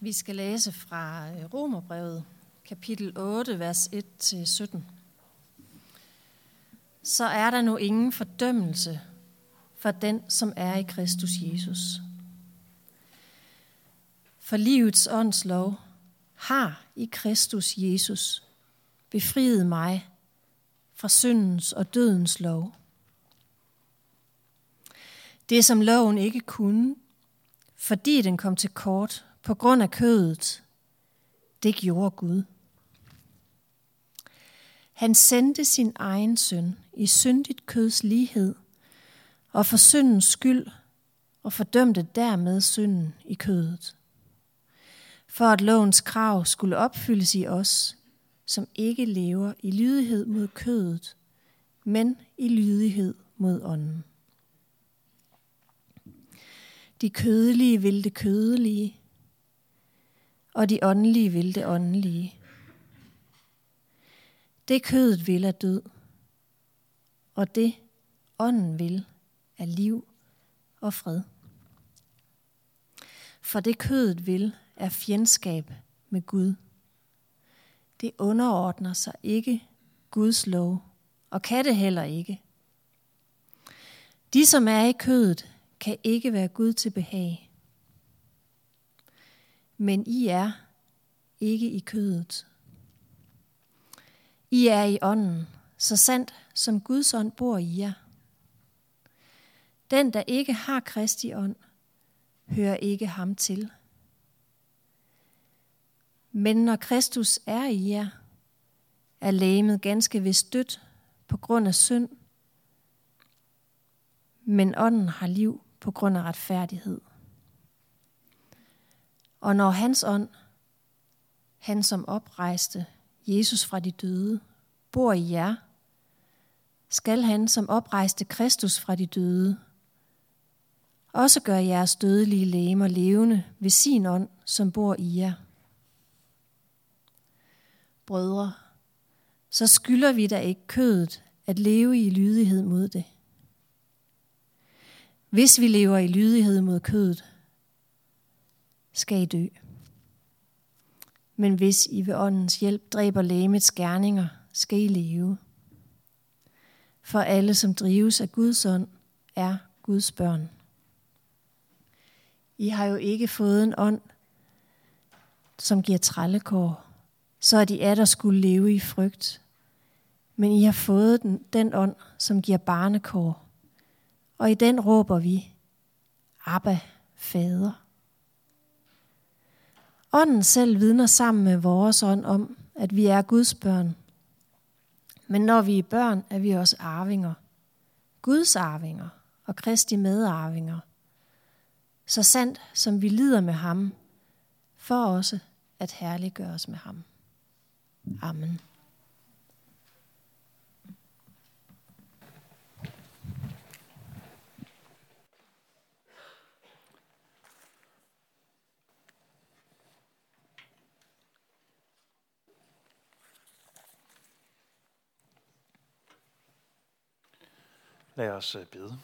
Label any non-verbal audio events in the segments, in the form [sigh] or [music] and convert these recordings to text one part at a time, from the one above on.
Vi skal læse fra øh, Romerbrevet, kapitel 8, vers 1-17. Så er der nu ingen fordømmelse for den, som er i Kristus Jesus. For livets åndslov har i Kristus Jesus befriet mig fra syndens og dødens lov. Det, som loven ikke kunne, fordi den kom til kort på grund af kødet, det gjorde Gud. Han sendte sin egen søn i syndigt køds lighed og for syndens skyld og fordømte dermed synden i kødet. For at lovens krav skulle opfyldes i os, som ikke lever i lydighed mod kødet, men i lydighed mod ånden. De kødelige vil det kødelige, og de åndelige vil det åndelige. Det kødet vil er død, og det ånden vil er liv og fred. For det kødet vil er fjendskab med Gud. Det underordner sig ikke Guds lov, og kan det heller ikke. De, som er i kødet, kan ikke være Gud til behag. Men I er ikke i kødet. I er i ånden, så sandt som Guds ånd bor i jer. Den, der ikke har Kristi ånd, hører ikke ham til. Men når Kristus er i jer, er lægemet ganske vist dødt på grund af synd, men ånden har liv på grund af retfærdighed. Og når hans ånd, han som oprejste Jesus fra de døde, bor i jer, skal han som oprejste Kristus fra de døde, også gøre jeres dødelige læmer levende ved sin ånd, som bor i jer. Brødre, så skylder vi da ikke kødet at leve i lydighed mod det. Hvis vi lever i lydighed mod kødet, skal I dø. Men hvis I ved åndens hjælp dræber lægemets gerninger, skal I leve. For alle, som drives af Guds ånd, er Guds børn. I har jo ikke fået en ånd, som giver trallekår, så at I er der skulle leve i frygt. Men I har fået den, den ånd, som giver barnekår, og i den råber vi, Abba, Fader. Ånden selv vidner sammen med vores ånd om, at vi er Guds børn. Men når vi er børn, er vi også arvinger. Guds arvinger og Kristi medarvinger. Så sandt som vi lider med ham, for også at herliggøres med ham. Amen. Lad os øh, bede.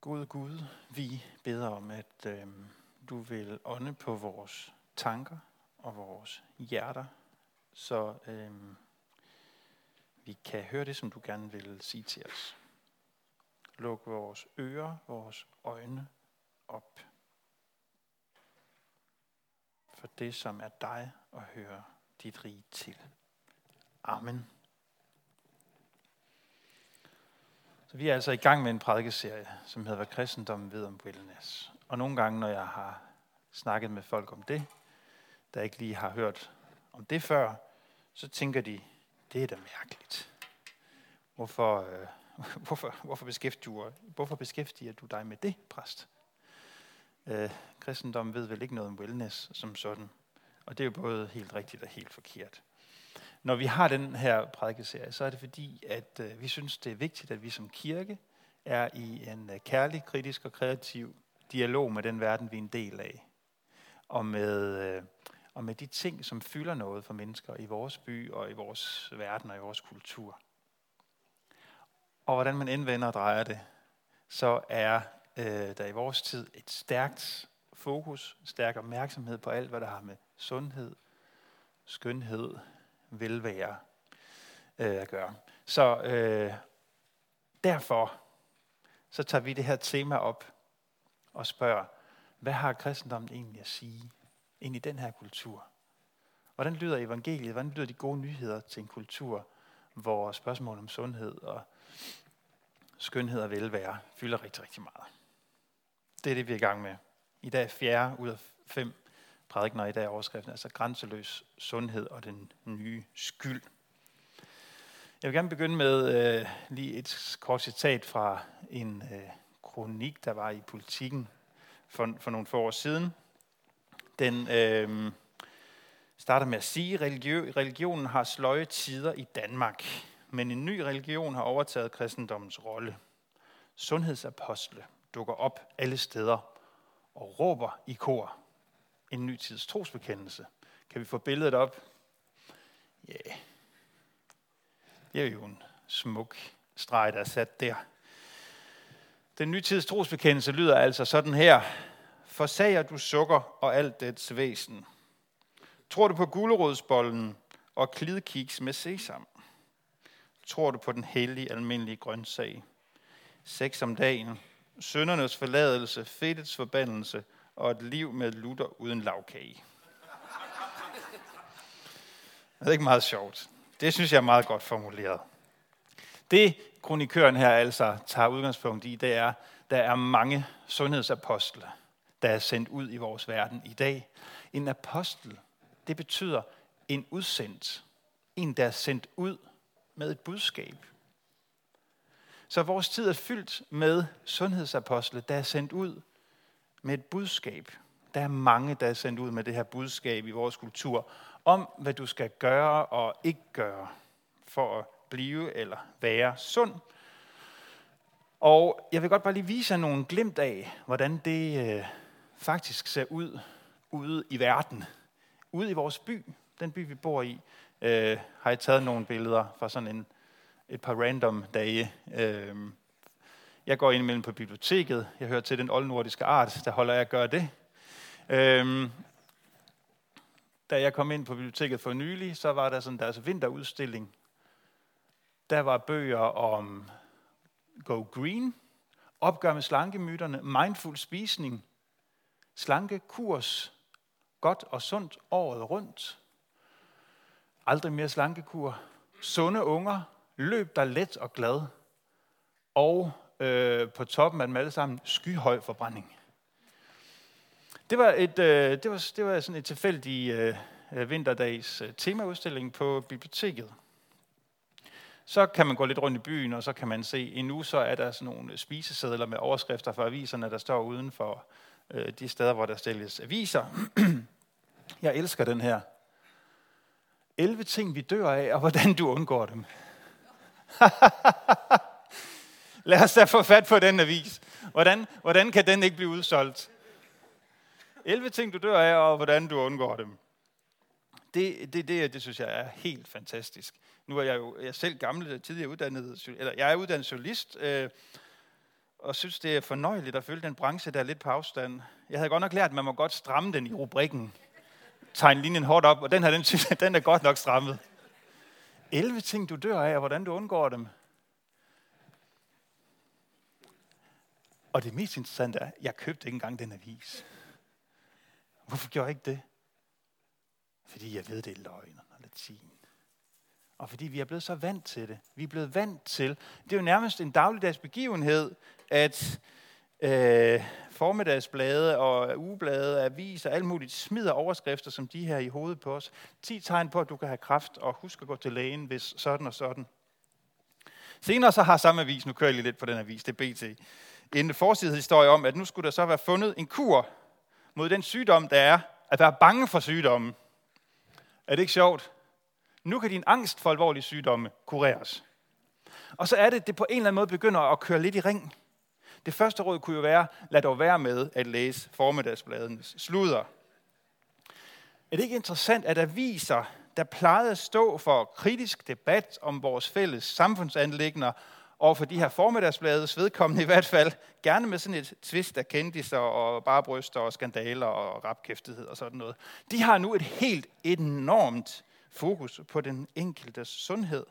Gud Gud, vi beder om, at øh, du vil ånde på vores tanker og vores hjerter, så øh, vi kan høre det, som du gerne vil sige til os. Luk vores ører, vores øjne op for det, som er dig, og høre dit rige til. Amen. Så vi er altså i gang med en prædikeserie, som hedder Hvad kristendommen ved om wellness. Og nogle gange, når jeg har snakket med folk om det, der ikke lige har hørt om det før, så tænker de, det er da mærkeligt. Hvorfor, øh, [laughs] hvorfor, hvorfor, beskæftiger, hvorfor beskæftiger du dig med det, præst? Øh, kristendommen ved vel ikke noget om wellness som sådan. Og det er jo både helt rigtigt og helt forkert. Når vi har den her prædikeserie, så er det fordi, at øh, vi synes, det er vigtigt, at vi som kirke er i en øh, kærlig, kritisk og kreativ dialog med den verden, vi er en del af. Og med, øh, og med de ting, som fylder noget for mennesker i vores by og i vores verden og i vores kultur. Og hvordan man indvender og drejer det, så er øh, der i vores tid et stærkt fokus, stærk opmærksomhed på alt, hvad der har med sundhed, skønhed, velvære øh, at gøre. Så øh, derfor så tager vi det her tema op og spørger, hvad har kristendommen egentlig at sige ind i den her kultur? Hvordan lyder evangeliet? Hvordan lyder de gode nyheder til en kultur, hvor spørgsmål om sundhed og skønhed og velvære fylder rigtig, rigtig meget? Det er det, vi er i gang med. I dag er fjerde ud af fem prædikner i dag overskriften, altså grænseløs sundhed og den nye skyld. Jeg vil gerne begynde med øh, lige et kort citat fra en øh, kronik, der var i politikken for, for nogle få år siden. Den øh, starter med at sige, at religionen har sløje tider i Danmark, men en ny religion har overtaget kristendommens rolle. Sundhedsapostle dukker op alle steder og råber i kor. En ny tids trosbekendelse. Kan vi få billedet op? Ja. Yeah. Det er jo en smuk streg, der er sat der. Den nye tids trosbekendelse lyder altså sådan her. Forsager du sukker og alt dets væsen. Tror du på gulerodsbollen og klidkiks med sesam? Tror du på den hellige almindelige grøntsag? Sex om dagen, søndernes forladelse, fedtets forbandelse og et liv med lutter uden lavkage. Det er ikke meget sjovt. Det synes jeg er meget godt formuleret. Det kronikøren her altså tager udgangspunkt i, det er, der er mange sundhedsapostle, der er sendt ud i vores verden i dag. En apostel, det betyder en udsendt. En, der er sendt ud med et budskab. Så vores tid er fyldt med sundhedsapostle, der er sendt ud med et budskab. Der er mange, der er sendt ud med det her budskab i vores kultur, om hvad du skal gøre og ikke gøre for at blive eller være sund. Og jeg vil godt bare lige vise jer nogle glimt af, hvordan det øh, faktisk ser ud ude i verden. Ude i vores by, den by vi bor i, øh, har jeg taget nogle billeder fra sådan en et par random dage. Øh, jeg går ind imellem på biblioteket. Jeg hører til den oldnordiske art, der holder jeg at gøre det. Øhm, da jeg kom ind på biblioteket for nylig, så var der sådan deres vinterudstilling. Der var bøger om Go Green, opgør med slankemyterne, mindful spisning, slanke kurs, godt og sundt året rundt, aldrig mere slankekur, sunde unger, løb der let og glad, og øh, på toppen af dem alle sammen, skyhøj forbrænding. Det var, et, øh, det var, det var sådan et tilfældigt øh, øh, vinterdags øh, temaudstilling på biblioteket. Så kan man gå lidt rundt i byen, og så kan man se, endnu så er der sådan nogle spisesedler med overskrifter fra aviserne, der står uden for øh, de steder, hvor der stilles aviser. [clears throat] Jeg elsker den her. 11 ting, vi dør af, og hvordan du undgår dem. [laughs] Lad os da få fat på den avis. Hvordan, hvordan kan den ikke blive udsolgt? 11 ting, du dør af, og hvordan du undgår dem. Det, det, det, det synes jeg er helt fantastisk. Nu er jeg jo jeg er selv gammel, tidligere uddannet, eller jeg er uddannet journalist, øh, og synes, det er fornøjeligt at følge den branche, der er lidt på afstand. Jeg havde godt nok lært, at man må godt stramme den i rubrikken. Tegne linjen hårdt op, og den her, den, synes [laughs] jeg, den er godt nok strammet. 11 ting, du dør af, og hvordan du undgår dem. Og det mest interessante er, at jeg købte ikke engang den avis. Hvorfor gjorde jeg ikke det? Fordi jeg ved, det er løgn og latin. Og fordi vi er blevet så vant til det. Vi er blevet vant til, det er jo nærmest en dagligdags begivenhed, at øh, formiddagsblade og ugeblade, aviser, alt muligt, smider overskrifter som de her i hovedet på os. 10 tegn på, at du kan have kraft, og husk at gå til lægen, hvis sådan og sådan. Senere så har samme avis, nu kører jeg lidt på den avis, det er BT, en forsidehistorie om, at nu skulle der så være fundet en kur mod den sygdom, der er at være bange for sygdommen. Er det ikke sjovt? Nu kan din angst for alvorlige sygdomme kureres. Og så er det, det på en eller anden måde begynder at køre lidt i ring. Det første råd kunne jo være, lad dog være med at læse formiddagsbladenes sludder. Er det ikke interessant, at aviser, der plejede at stå for kritisk debat om vores fælles samfundsanlægner over for de her formiddagsblades vedkommende i hvert fald, gerne med sådan et twist af kendiser og bare bryster og skandaler og rapkæftighed og sådan noget. De har nu et helt enormt fokus på den enkeltes sundhed.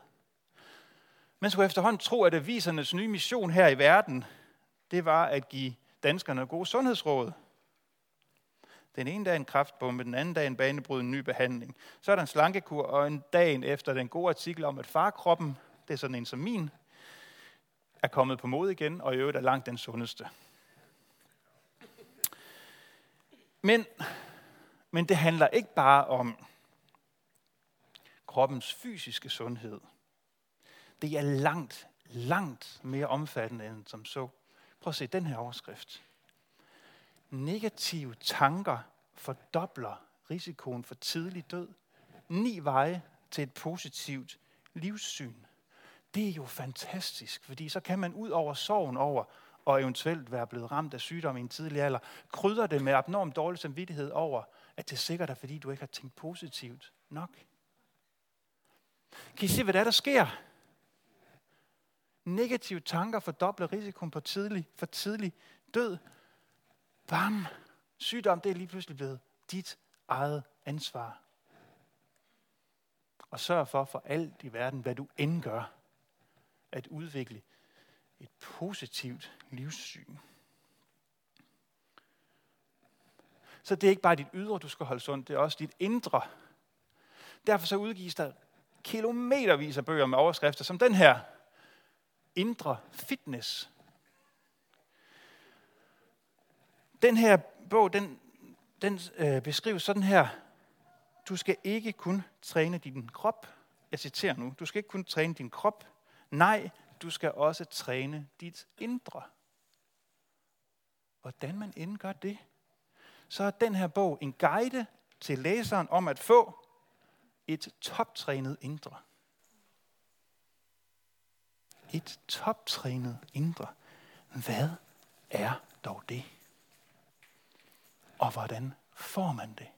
Men skulle efterhånden tro, at avisernes nye mission her i verden, det var at give danskerne gode sundhedsråd. Den ene dag en kraftbombe, den anden dag en banebrydende ny behandling. Så er der en slankekur, og en dag efter den gode artikel om, at farkroppen, det er sådan en som min, er kommet på mod igen, og i øvrigt er langt den sundeste. Men, men det handler ikke bare om kroppens fysiske sundhed. Det er langt, langt mere omfattende end som så. Prøv at se den her overskrift. Negative tanker fordobler risikoen for tidlig død. Ni veje til et positivt livssyn. Det er jo fantastisk, fordi så kan man ud over sorgen over og eventuelt være blevet ramt af sygdom i en tidlig alder, krydder det med abnorm dårlig samvittighed over, at det sikkert er, fordi du ikke har tænkt positivt nok. Kan I se, hvad der er, der sker? Negative tanker fordobler risikoen på tidlig, for tidlig død. Bam! Sygdom, det er lige pludselig blevet dit eget ansvar. Og sørg for for alt i verden, hvad du end gør, at udvikle et positivt livssyn. Så det er ikke bare dit ydre, du skal holde sundt, det er også dit indre. Derfor så udgives der kilometervis af bøger med overskrifter som den her. Indre fitness. Den her bog, den, den øh, beskrives sådan her. Du skal ikke kun træne din krop. Jeg citerer nu. Du skal ikke kun træne din krop. Nej, du skal også træne dit indre. Hvordan man end gør det, så er den her bog en guide til læseren om at få et toptrænet indre. Et toptrænet indre. Hvad er dog det? Og hvordan får man det?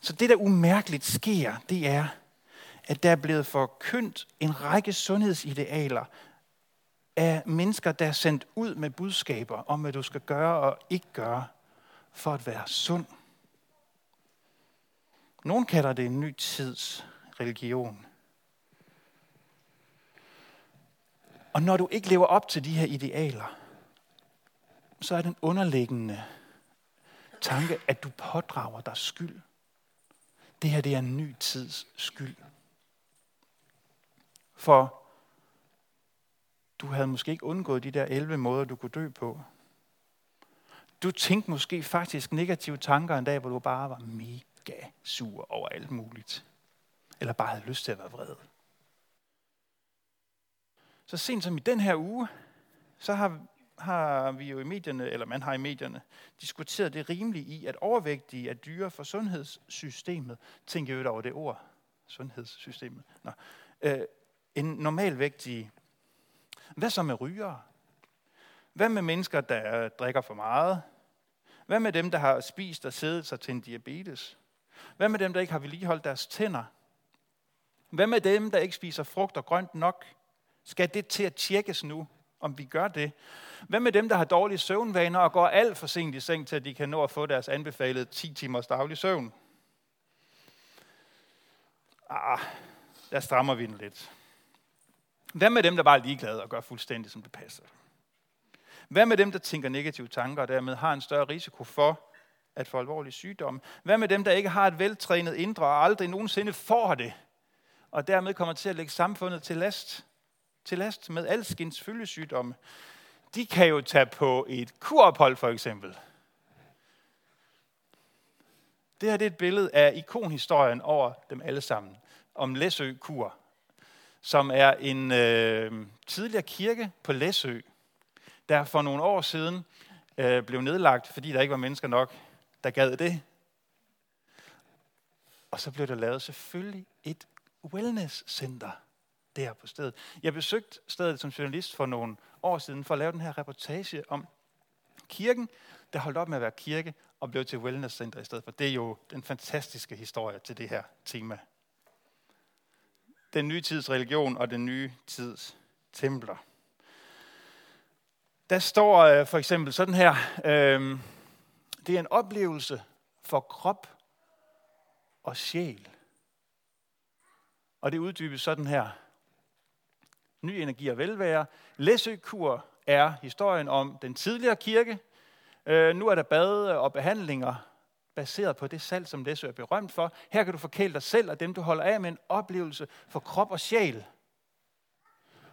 Så det, der umærkeligt sker, det er, at der er blevet forkyndt en række sundhedsidealer af mennesker, der er sendt ud med budskaber om, hvad du skal gøre og ikke gøre for at være sund. Nogen kalder det en ny tids religion. Og når du ikke lever op til de her idealer, så er den underliggende tanke, at du pådrager dig skyld. Det her det er en ny tids skyld. For du havde måske ikke undgået de der 11 måder, du kunne dø på. Du tænkte måske faktisk negative tanker en dag, hvor du bare var mega sur over alt muligt. Eller bare havde lyst til at være vred. Så sent som i den her uge, så har, har vi jo i medierne, eller man har i medierne, diskuteret det rimelige i, at overvægtige er dyre for sundhedssystemet. Tænk jo over det ord, sundhedssystemet. Nå. Øh, en normalvægtige. Hvad så med rygere? Hvad med mennesker, der øh, drikker for meget? Hvad med dem, der har spist og siddet sig til en diabetes? Hvad med dem, der ikke har vedligeholdt deres tænder? Hvad med dem, der ikke spiser frugt og grønt nok? Skal det til at tjekkes nu, om vi gør det? Hvad med dem, der har dårlige søvnvaner og går alt for sent i seng, til at de kan nå at få deres anbefalede 10 timers daglig søvn? Ah, der strammer vi den lidt. Hvad med dem, der bare er ligeglade og gør fuldstændig, som det passer? Hvad med dem, der tænker negative tanker og dermed har en større risiko for at få alvorlig sygdom? Hvad med dem, der ikke har et veltrænet indre og aldrig nogensinde får det, og dermed kommer til at lægge samfundet til last, til last med alskens følgesygdomme? De kan jo tage på et kurophold for eksempel. Det her det er et billede af ikonhistorien over dem alle sammen, om Læsø Kur som er en øh, tidligere kirke på Læsø, der for nogle år siden øh, blev nedlagt, fordi der ikke var mennesker nok, der gad det. Og så blev der lavet selvfølgelig et wellness-center der på stedet. Jeg besøgte stedet som journalist for nogle år siden for at lave den her reportage om kirken, der holdt op med at være kirke og blev til wellness-center i stedet for. Det er jo den fantastiske historie til det her tema den nye tids religion og den nye tids templer. Der står øh, for eksempel sådan her, øh, det er en oplevelse for krop og sjæl. Og det uddybes sådan her. Ny energi og velvære. Læsøkur er historien om den tidligere kirke. Øh, nu er der bade og behandlinger baseret på det salg, som Læsø er berømt for. Her kan du forkæle dig selv og dem, du holder af med en oplevelse for krop og sjæl.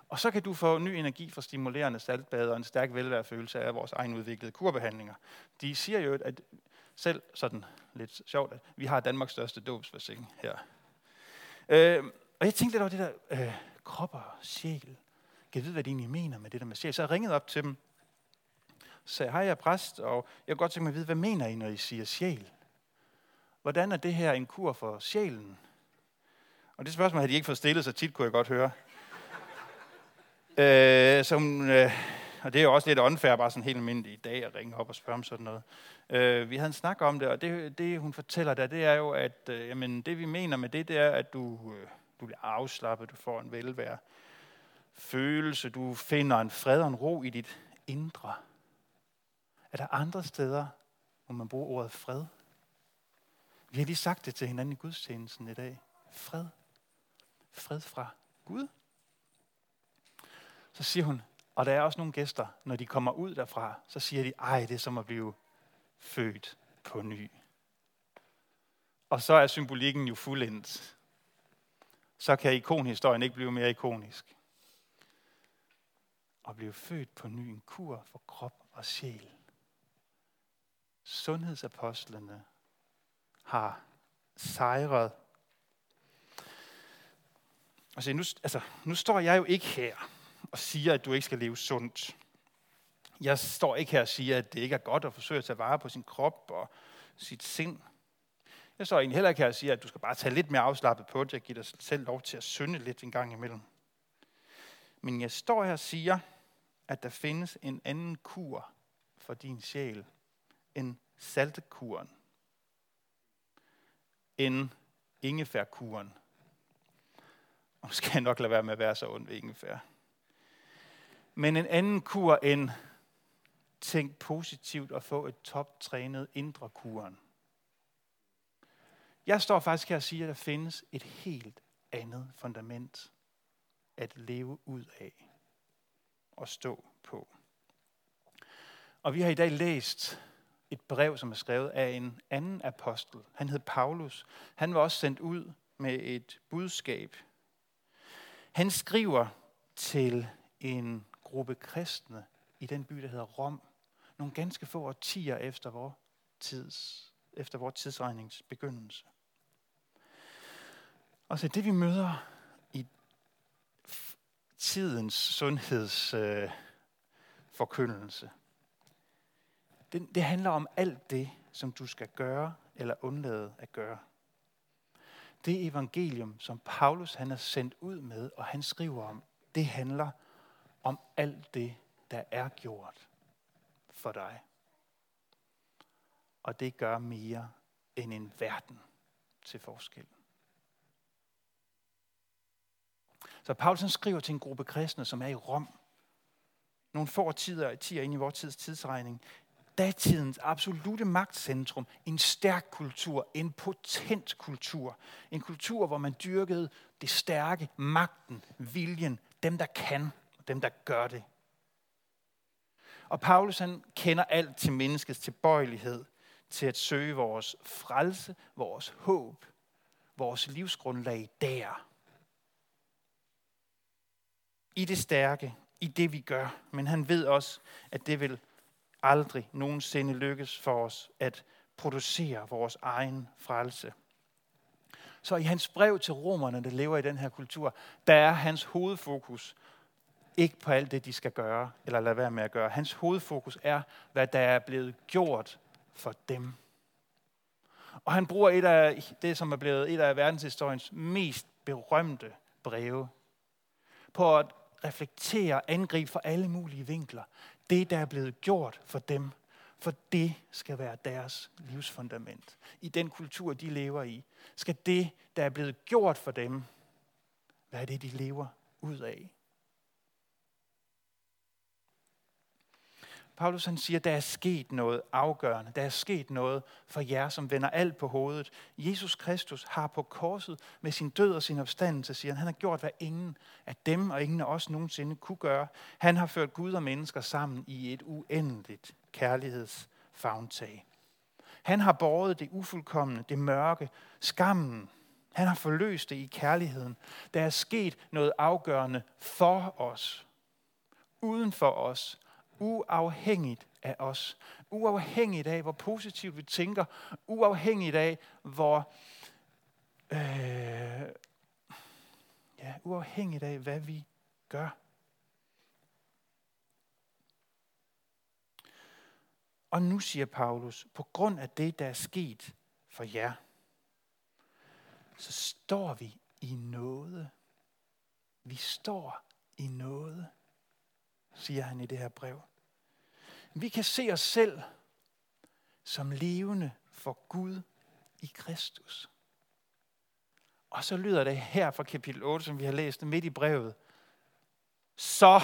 Og så kan du få ny energi fra stimulerende saltbad og en stærk velværefølelse af vores egen udviklede kurbehandlinger. De siger jo, at selv sådan lidt sjovt, at vi har Danmarks største dåbsforsikring her. Øh, og jeg tænkte lidt over det der øh, krop og sjæl. Kan jeg vide, hvad de egentlig mener med det der med sjæl? Så jeg ringede op til dem, sagde, hej, jeg er præst, og jeg kunne godt tænke mig at vide, hvad mener I, når I siger sjæl? Hvordan er det her en kur for sjælen? Og det spørgsmål havde de ikke fået stillet så tit, kunne jeg godt høre. Øh, som, øh, og det er jo også lidt unfair, bare sådan helt almindeligt i dag at ringe op og spørge om sådan noget. Øh, vi havde en snak om det, og det, det hun fortæller der, det er jo, at øh, jamen, det vi mener med det, det er, at du, øh, du bliver afslappet, du får en velvære følelse, du finder en fred og en ro i dit indre. Er der andre steder, hvor man bruger ordet fred? Vi har lige sagt det til hinanden i gudstjenesten i dag. Fred. Fred fra Gud. Så siger hun, og der er også nogle gæster, når de kommer ud derfra, så siger de, ej, det er som at blive født på ny. Og så er symbolikken jo fuldendt. Så kan ikonhistorien ikke blive mere ikonisk. At blive født på ny, en kur for krop og sjæl. Sundhedsapostlene har sejret. Altså nu, altså, nu står jeg jo ikke her og siger, at du ikke skal leve sundt. Jeg står ikke her og siger, at det ikke er godt at forsøge at tage vare på sin krop og sit sind. Jeg står egentlig heller ikke her og siger, at du skal bare tage lidt mere afslappet på det og give dig selv lov til at synde lidt en gang imellem. Men jeg står her og siger, at der findes en anden kur for din sjæl end saltekuren, end ingefærkuren. Og nu skal jeg nok lade være med at være så ond ved ingefær. Men en anden kur end tænk positivt og få et toptrænet indre kuren. Jeg står faktisk her og siger, at der findes et helt andet fundament at leve ud af og stå på. Og vi har i dag læst et brev, som er skrevet af en anden apostel. Han hed Paulus. Han var også sendt ud med et budskab. Han skriver til en gruppe kristne i den by, der hedder Rom, nogle ganske få årtier efter vores tids, efter vores tidsregnings begyndelse. Og så det vi møder i tidens sundhedsforkyndelse, øh, det, det handler om alt det, som du skal gøre eller undlade at gøre. Det evangelium, som Paulus han er sendt ud med, og han skriver om, det handler om alt det, der er gjort for dig. Og det gør mere end en verden til forskel. Så Paulus skriver til en gruppe kristne, som er i Rom. Nogle få tider, tider ind i vores tids tidsregning. Datidens absolute magtcentrum. En stærk kultur. En potent kultur. En kultur, hvor man dyrkede det stærke, magten, viljen. Dem, der kan, og dem, der gør det. Og Paulus han kender alt til menneskets tilbøjelighed til at søge vores frelse, vores håb, vores livsgrundlag der. I det stærke, i det vi gør. Men han ved også, at det vil aldrig nogensinde lykkes for os at producere vores egen frelse. Så i hans brev til romerne, der lever i den her kultur, der er hans hovedfokus ikke på alt det, de skal gøre, eller lade være med at gøre. Hans hovedfokus er, hvad der er blevet gjort for dem. Og han bruger et af det, som er blevet et af verdenshistoriens mest berømte breve, på at reflektere og angribe alle mulige vinkler. Det, der er blevet gjort for dem, for det skal være deres livsfundament. I den kultur, de lever i, skal det, der er blevet gjort for dem, være det, de lever ud af? Paulus han siger, der er sket noget afgørende. Der er sket noget for jer, som vender alt på hovedet. Jesus Kristus har på korset med sin død og sin opstandelse, siger han, han har gjort, hvad ingen af dem og ingen af os nogensinde kunne gøre. Han har ført Gud og mennesker sammen i et uendeligt kærlighedsfagntag. Han har båret det ufuldkommende, det mørke, skammen. Han har forløst det i kærligheden. Der er sket noget afgørende for os, uden for os, uafhængigt af os. Uafhængigt af, hvor positivt vi tænker. Uafhængigt af, hvor... Øh, ja, uafhængigt af, hvad vi gør. Og nu siger Paulus, på grund af det, der er sket for jer, så står vi i noget. Vi står i noget, siger han i det her brev. Vi kan se os selv som levende for Gud i Kristus. Og så lyder det her fra kapitel 8, som vi har læst midt i brevet. Så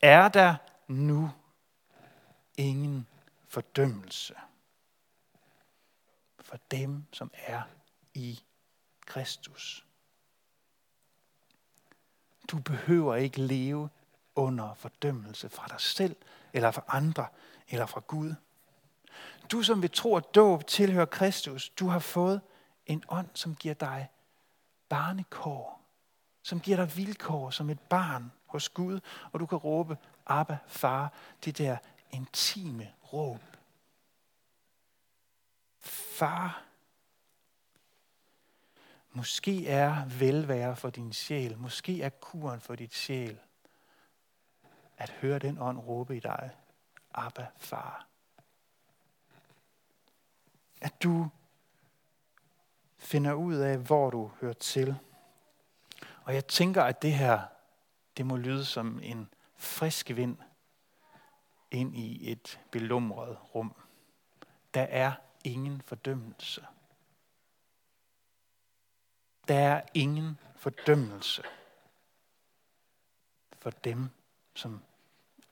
er der nu ingen fordømmelse for dem, som er i Kristus. Du behøver ikke leve under fordømmelse fra dig selv, eller fra andre, eller fra Gud. Du som ved tro, og dåb tilhører Kristus, du har fået en ånd, som giver dig barnekår, som giver dig vilkår som et barn hos Gud, og du kan råbe, Abba, far, det der intime råb. Far, måske er velvære for din sjæl, måske er kuren for dit sjæl, at høre den ånd råbe i dig, Abba, far. At du finder ud af, hvor du hører til. Og jeg tænker, at det her, det må lyde som en frisk vind ind i et belumret rum. Der er ingen fordømmelse. Der er ingen fordømmelse for dem, som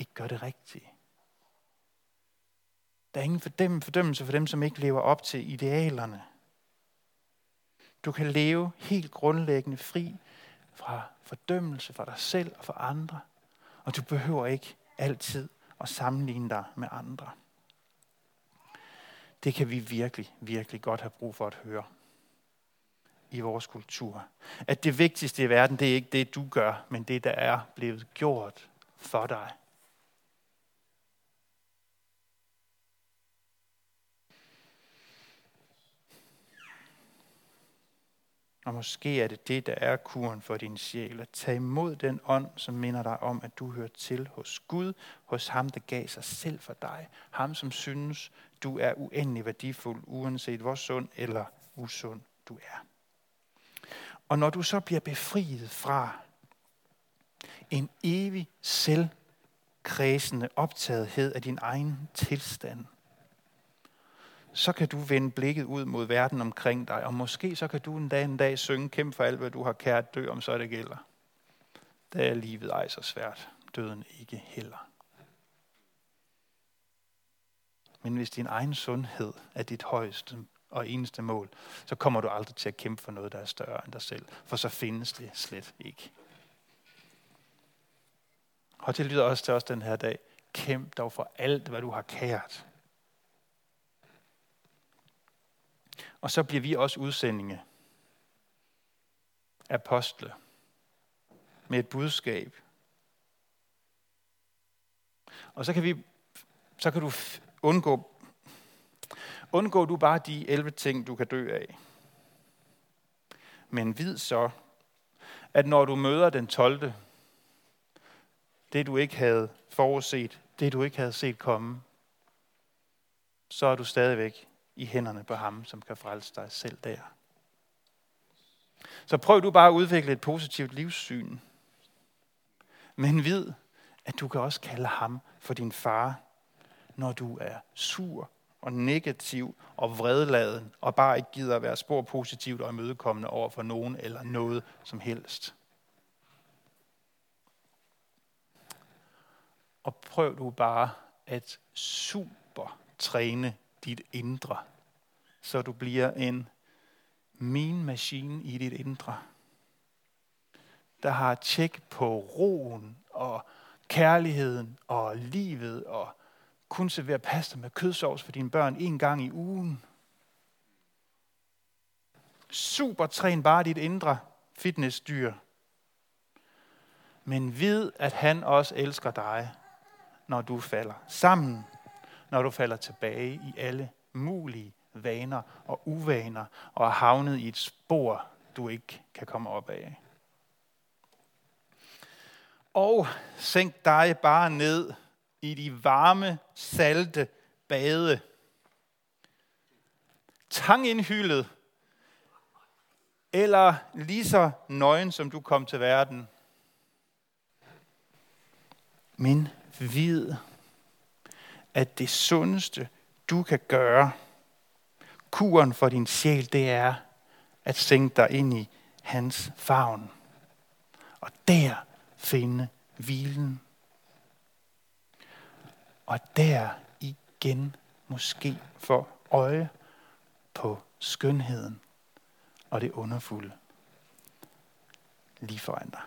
ikke gør det rigtige. Der er ingen fordømmelse for dem, som ikke lever op til idealerne. Du kan leve helt grundlæggende fri fra fordømmelse for dig selv og for andre. Og du behøver ikke altid at sammenligne dig med andre. Det kan vi virkelig, virkelig godt have brug for at høre i vores kultur. At det vigtigste i verden, det er ikke det, du gør, men det, der er blevet gjort for dig. Og måske er det det, der er kuren for din sjæl. At tage imod den ånd, som minder dig om, at du hører til hos Gud, hos ham, der gav sig selv for dig. Ham, som synes, du er uendelig værdifuld, uanset hvor sund eller usund du er. Og når du så bliver befriet fra en evig selvkredsende optagethed af din egen tilstand, så kan du vende blikket ud mod verden omkring dig, og måske så kan du en dag en dag synge, kæmpe for alt, hvad du har kært, dø om så det gælder. Da er livet ej så svært, døden ikke heller. Men hvis din egen sundhed er dit højeste og eneste mål, så kommer du aldrig til at kæmpe for noget, der er større end dig selv, for så findes det slet ikke. Og det lyder også til os den her dag. Kæmp dog for alt, hvad du har kært. Og så bliver vi også udsendinge. Apostle. Med et budskab. Og så kan vi så kan du undgå undgå du bare de 11 ting, du kan dø af. Men vid så, at når du møder den 12., det du ikke havde forudset, det du ikke havde set komme, så er du stadigvæk i hænderne på ham, som kan frelse dig selv der. Så prøv du bare at udvikle et positivt livssyn. Men vid, at du kan også kalde ham for din far, når du er sur og negativ og vredladen, og bare ikke gider at være spor positivt og imødekommende over for nogen eller noget som helst. Og prøv du bare at super træne dit indre, så du bliver en min maskine i dit indre, der har tjek på roen og kærligheden og livet og kun servere pasta med kødsovs for dine børn en gang i ugen. Super træn bare dit indre fitnessdyr. Men vid, at han også elsker dig, når du falder sammen, når du falder tilbage i alle mulige vaner og uvaner og er havnet i et spor, du ikke kan komme op af. Og sænk dig bare ned i de varme, salte bade. Tangindhyldet, eller lige så nøgen, som du kom til verden. Men vid, at det sundeste, du kan gøre, kuren for din sjæl, det er at sænke dig ind i hans favn. Og der finde hvilen. Og der igen måske få øje på skønheden og det underfulde lige foran dig.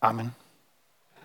Amen.